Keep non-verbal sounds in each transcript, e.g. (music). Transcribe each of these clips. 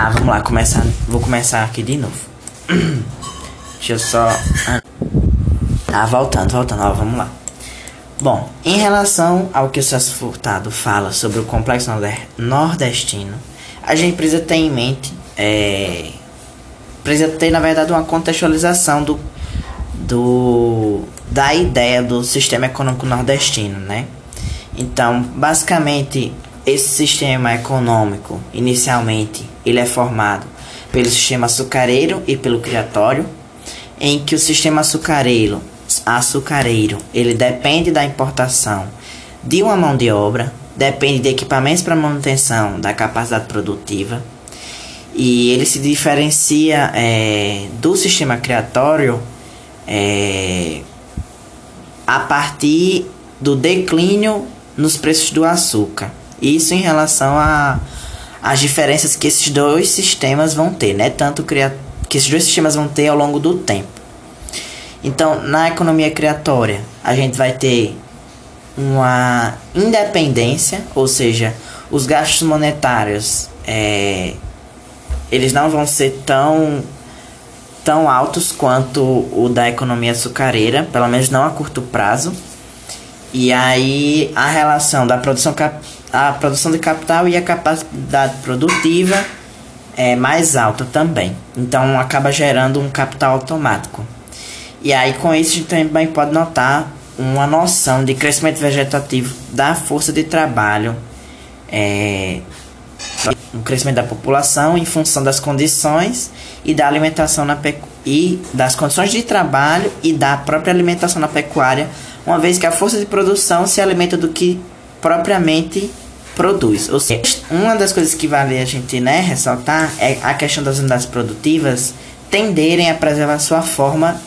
Tá, vamos lá, começar. Vou começar aqui de novo. (clears throat) Deixa eu só. Tá, voltando, voltando, ó, vamos lá. Bom, em relação ao que o Celso Furtado fala sobre o complexo nordestino, a gente precisa ter em mente, é, precisa ter na verdade uma contextualização do, do da ideia do sistema econômico nordestino, né? Então, basicamente, esse sistema econômico, inicialmente, ele é formado pelo sistema açucareiro e pelo criatório, em que o sistema açucareiro, açucareiro ele depende da importação de uma mão de obra, depende de equipamentos para manutenção da capacidade produtiva, e ele se diferencia é, do sistema criatório é, a partir do declínio nos preços do açúcar. Isso em relação a as diferenças que esses dois sistemas vão ter, né? Tanto que esses dois sistemas vão ter ao longo do tempo. Então, na economia criatória, a gente vai ter uma independência, ou seja, os gastos monetários é, eles não vão ser tão tão altos quanto o da economia açucareira, pelo menos não a curto prazo. E aí a relação da produção cap a produção de capital e a capacidade produtiva é mais alta também. Então acaba gerando um capital automático. E aí com isso a gente também pode notar uma noção de crescimento vegetativo da força de trabalho, é, um crescimento da população em função das condições e da alimentação na e das condições de trabalho e da própria alimentação na pecuária, uma vez que a força de produção se alimenta do que propriamente produz. Ou seja, uma das coisas que vale a gente né, ressaltar é a questão das unidades produtivas tenderem a preservar sua forma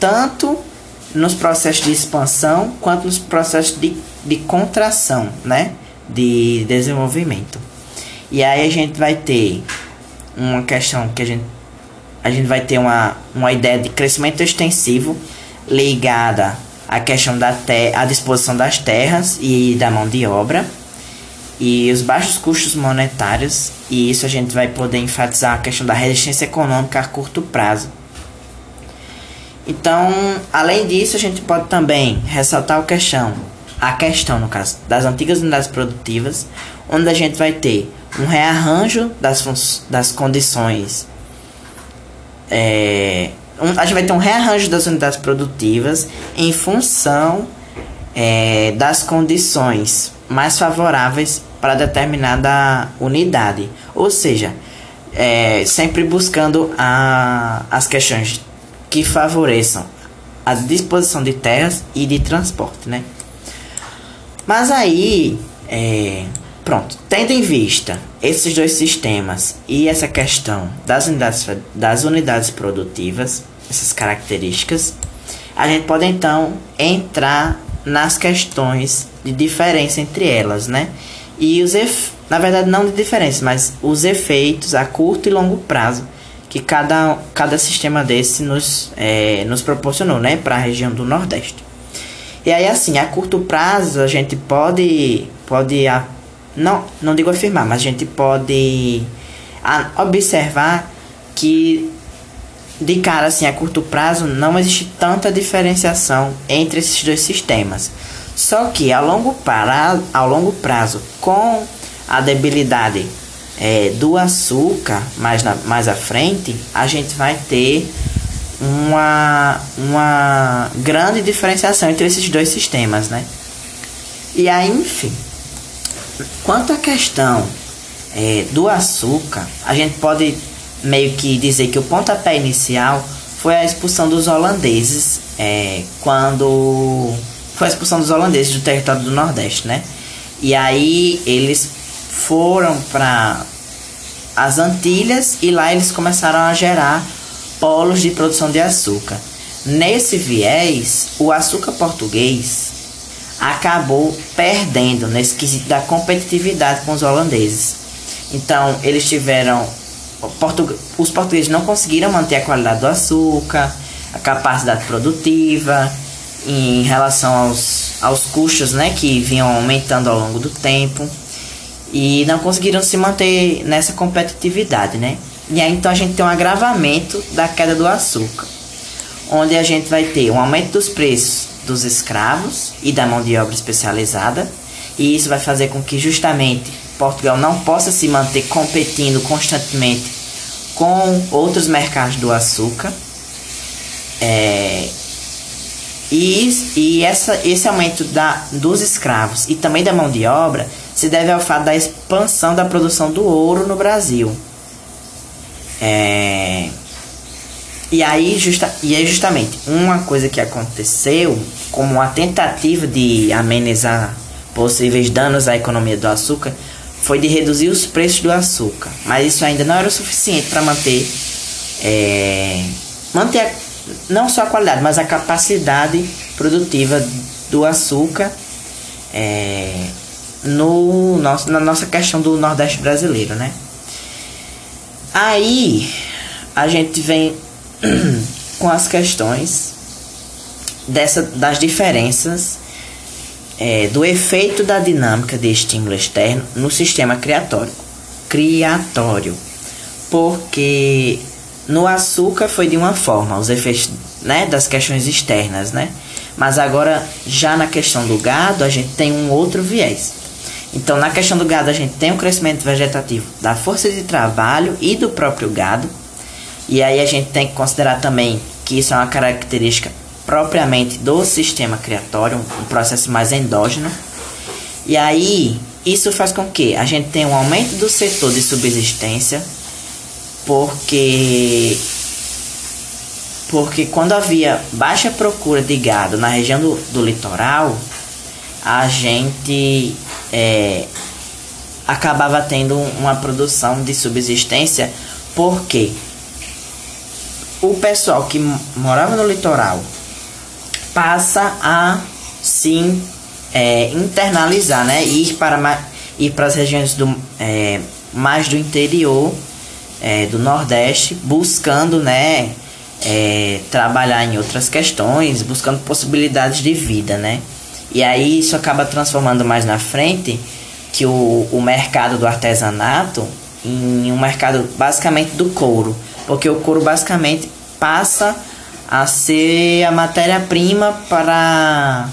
tanto nos processos de expansão quanto nos processos de, de contração, né, de desenvolvimento. E aí a gente vai ter uma questão que a gente a gente vai ter uma, uma ideia de crescimento extensivo ligada à questão da te à disposição das terras e da mão de obra e os baixos custos monetários, e isso a gente vai poder enfatizar a questão da resistência econômica a curto prazo. Então, além disso, a gente pode também ressaltar a questão, a questão no caso das antigas unidades produtivas, onde a gente vai ter um rearranjo das, das condições. É, um, a gente vai ter um rearranjo das unidades produtivas em função é, das condições mais favoráveis para determinada unidade. Ou seja, é, sempre buscando a, as questões que favoreçam a disposição de terras e de transporte, né? Mas aí, é, pronto, tendo em vista esses dois sistemas e essa questão das unidades, das unidades produtivas, essas características, a gente pode então entrar nas questões de diferença entre elas, né? E os na verdade não de diferença, mas os efeitos a curto e longo prazo que cada, cada sistema desse nos, é, nos proporcionou, né, para a região do Nordeste. E aí assim, a curto prazo a gente pode pode não não digo afirmar, mas a gente pode a, observar que de cara assim a curto prazo não existe tanta diferenciação entre esses dois sistemas. Só que a longo prazo, ao longo prazo com a debilidade é, do açúcar mais, na, mais à frente, a gente vai ter uma, uma grande diferenciação entre esses dois sistemas, né? E aí, enfim, quanto à questão é, do açúcar, a gente pode meio que dizer que o pontapé inicial foi a expulsão dos holandeses é, quando foi a expulsão dos holandeses do território do Nordeste, né? E aí eles foram para as Antilhas e lá eles começaram a gerar polos de produção de açúcar. Nesse viés, o açúcar português acabou perdendo nesse quesito da competitividade com os holandeses. Então, eles tiveram os portugueses não conseguiram manter a qualidade do açúcar, a capacidade produtiva, em relação aos, aos custos né, que vinham aumentando ao longo do tempo. e não conseguiram se manter nessa competitividade, né? E aí então a gente tem um agravamento da queda do açúcar, onde a gente vai ter um aumento dos preços dos escravos e da mão de obra especializada, e isso vai fazer com que justamente Portugal não possa se manter competindo constantemente com outros mercados do açúcar. É, e, e essa, esse aumento da, dos escravos e também da mão de obra se deve ao fato da expansão da produção do ouro no Brasil. É, e, aí justa, e justamente uma coisa que aconteceu como uma tentativa de amenizar possíveis danos à economia do açúcar foi de reduzir os preços do açúcar. Mas isso ainda não era o suficiente para manter, é, manter a, não só a qualidade, mas a capacidade produtiva do açúcar é, no nosso, na nossa questão do Nordeste brasileiro, né? Aí a gente vem (clears throat) com as questões dessa, das diferenças é, do efeito da dinâmica de estímulo externo no sistema criatório. Criatório. Porque no açúcar foi de uma forma, os efeitos né, das questões externas, né? Mas agora, já na questão do gado, a gente tem um outro viés. Então, na questão do gado, a gente tem o crescimento vegetativo da força de trabalho e do próprio gado. E aí a gente tem que considerar também que isso é uma característica propriamente do sistema criatório, um processo mais endógeno. E aí, isso faz com que a gente tenha um aumento do setor de subsistência, porque porque quando havia baixa procura de gado na região do, do litoral, a gente é, acabava tendo uma produção de subsistência, porque o pessoal que morava no litoral passa a sim é, internalizar, né? Ir para, ir para as regiões do, é, mais do interior é, do Nordeste, buscando, né? É, trabalhar em outras questões, buscando possibilidades de vida, né? E aí isso acaba transformando mais na frente que o, o mercado do artesanato em um mercado basicamente do couro, porque o couro basicamente passa a ser a matéria-prima para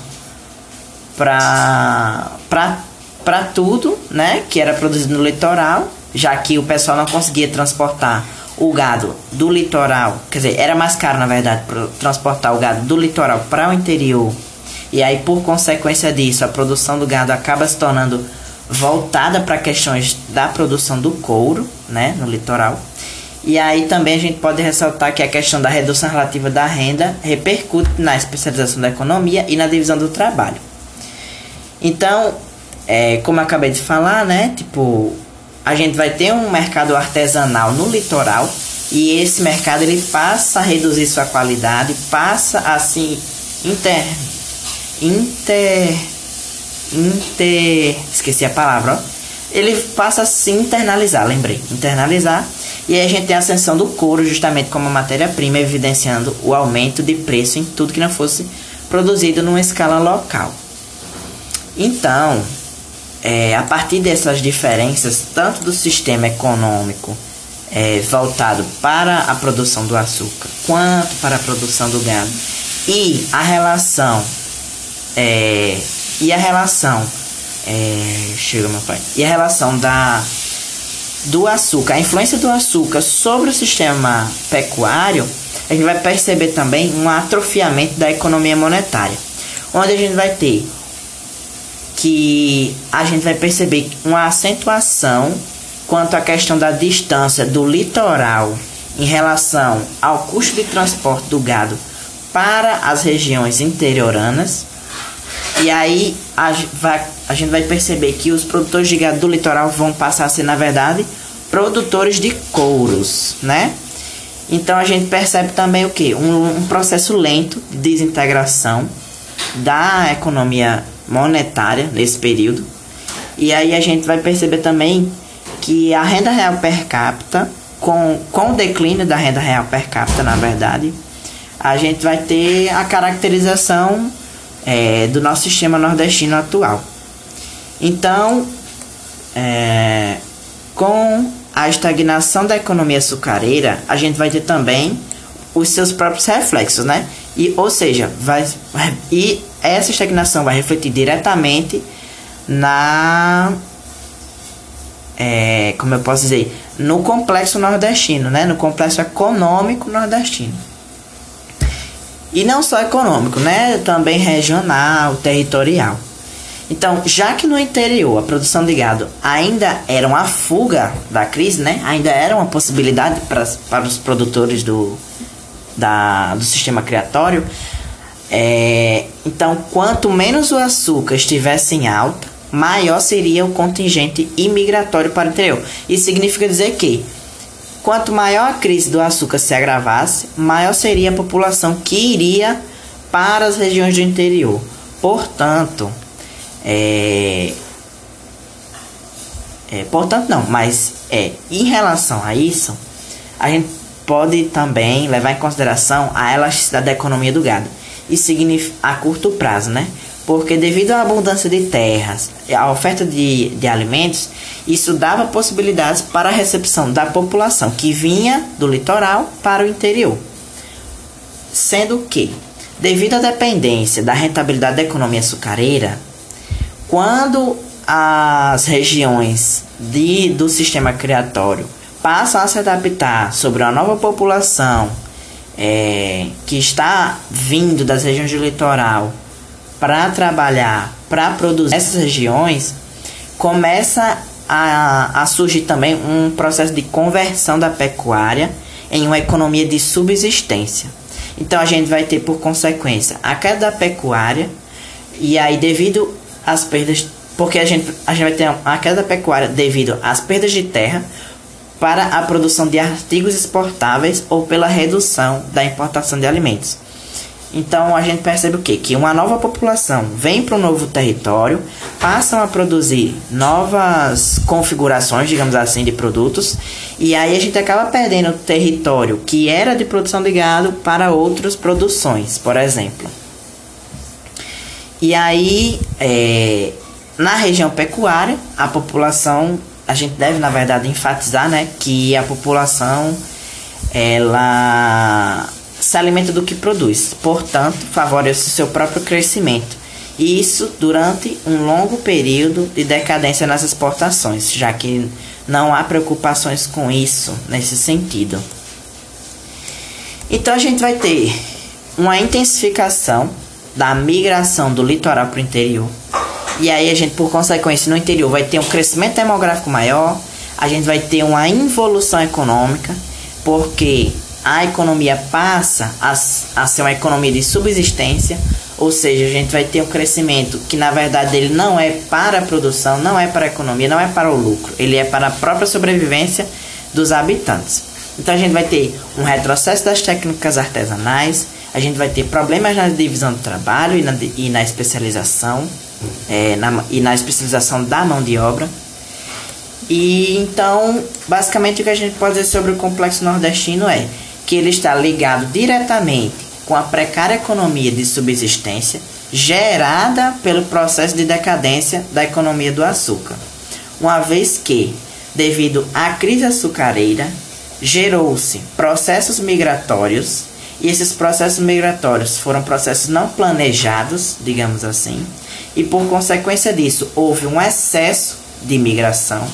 para para tudo, né, que era produzido no litoral, já que o pessoal não conseguia transportar o gado do litoral, quer dizer, era mais caro na verdade para transportar o gado do litoral para o interior. E aí por consequência disso, a produção do gado acaba se tornando voltada para questões da produção do couro, né, no litoral. E aí também a gente pode ressaltar que a questão da redução relativa da renda repercute na especialização da economia e na divisão do trabalho. Então, é, como eu acabei de falar, né? Tipo, a gente vai ter um mercado artesanal no litoral e esse mercado ele passa a reduzir sua qualidade, passa a se inter inter inter esqueci a palavra, ó. Ele passa a se internalizar, lembrei, internalizar e aí a gente tem a ascensão do couro justamente como matéria-prima, evidenciando o aumento de preço em tudo que não fosse produzido numa escala local. Então, é, a partir dessas diferenças, tanto do sistema econômico é, voltado para a produção do açúcar, quanto para a produção do gado, e a relação é, e a relação é, chega meu pai e a relação da do açúcar, a influência do açúcar sobre o sistema pecuário, a gente vai perceber também um atrofiamento da economia monetária, onde a gente vai ter que a gente vai perceber uma acentuação quanto à questão da distância do litoral em relação ao custo de transporte do gado para as regiões interioranas. E aí a, vai, a gente vai perceber que os produtores de gado do litoral vão passar a ser, na verdade, produtores de couros, né? Então a gente percebe também o que? Um, um processo lento de desintegração da economia monetária nesse período. E aí a gente vai perceber também que a renda real per capita, com, com o declínio da renda real per capita, na verdade, a gente vai ter a caracterização é, do nosso sistema nordestino atual. Então, é, com a estagnação da economia açucareira, a gente vai ter também os seus próprios reflexos, né? E, ou seja, vai, e essa estagnação vai refletir diretamente na é, como eu posso dizer, no complexo nordestino, né? No complexo econômico nordestino. E não só econômico, né? Também regional, territorial. Então, já que no interior a produção de gado ainda era uma fuga da crise, né? Ainda era uma possibilidade para, para os produtores do, da, do sistema criatório. É, então, quanto menos o açúcar estivesse em alta, maior seria o contingente imigratório para o interior. Isso significa dizer que quanto maior a crise do açúcar se agravasse, maior seria a população que iria para as regiões do interior. Portanto, é, é, portanto não, mas é em relação a isso, a gente pode também levar em consideração a elasticidade da economia do gado. Isso significa a curto prazo, né? Porque devido à abundância de terras e à oferta de, de alimentos, isso dava possibilidades para a recepção da população que vinha do litoral para o interior. Sendo que, devido à dependência da rentabilidade da economia açucareira, quando as regiões de, do sistema criatório passam a se adaptar sobre uma nova população é, que está vindo das regiões do litoral para trabalhar, para produzir essas regiões, começa a, a surgir também um processo de conversão da pecuária em uma economia de subsistência. Então a gente vai ter por consequência a queda da pecuária e aí devido às perdas, porque a gente, a gente vai ter a queda da pecuária devido às perdas de terra, para a produção de artigos exportáveis ou pela redução da importação de alimentos. Então a gente percebe o que? Que uma nova população vem para um novo território, passam a produzir novas configurações, digamos assim, de produtos, e aí a gente acaba perdendo o território que era de produção de gado para outras produções, por exemplo. E aí, é, na região pecuária, a população a gente deve, na verdade, enfatizar né, que a população ela se alimenta do que produz, portanto, favorece o seu próprio crescimento. E isso durante um longo período de decadência nas exportações, já que não há preocupações com isso nesse sentido. Então a gente vai ter uma intensificação da migração do litoral para o interior, e aí a gente, por consequência, no interior vai ter um crescimento demográfico maior, a gente vai ter uma involução econômica, porque a economia passa a, a ser uma economia de subsistência, ou seja, a gente vai ter um crescimento que na verdade ele não é para a produção, não é para a economia, não é para o lucro, ele é para a própria sobrevivência dos habitantes. Então a gente vai ter um retrocesso das técnicas artesanais, a gente vai ter problemas na divisão do trabalho e na, e na especialização, é, na, e na especialização da mão de obra. E então, basicamente, o que a gente pode dizer sobre o complexo nordestino é que ele está ligado diretamente com a precária economia de subsistência gerada pelo processo de decadência da economia do açúcar, uma vez que, devido à crise açucareira, gerou-se processos migratórios e esses processos migratórios foram processos não planejados, digamos assim, e por consequência disso houve um excesso de imigração.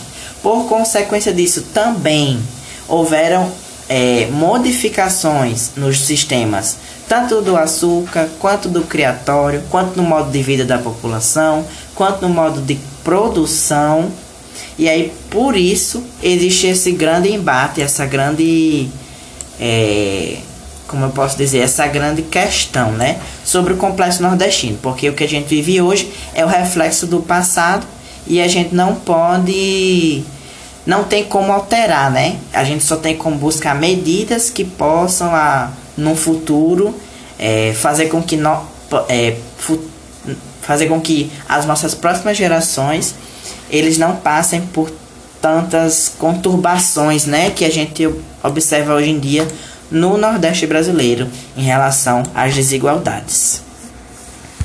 Por consequência disso também houveram é, modificações nos sistemas, tanto do açúcar, quanto do criatório, quanto no modo de vida da população, quanto no modo de produção. E aí, por isso, existe esse grande embate, essa grande é, como eu posso dizer, essa grande questão, né, sobre o complexo nordestino, porque o que a gente vive hoje é o reflexo do passado e a gente não pode não tem como alterar, né? A gente só tem como buscar medidas que possam a no futuro é, fazer com que no, é, fazer com que as nossas próximas gerações eles não passem por tantas conturbações, né, que a gente observa hoje em dia no Nordeste brasileiro em relação às desigualdades.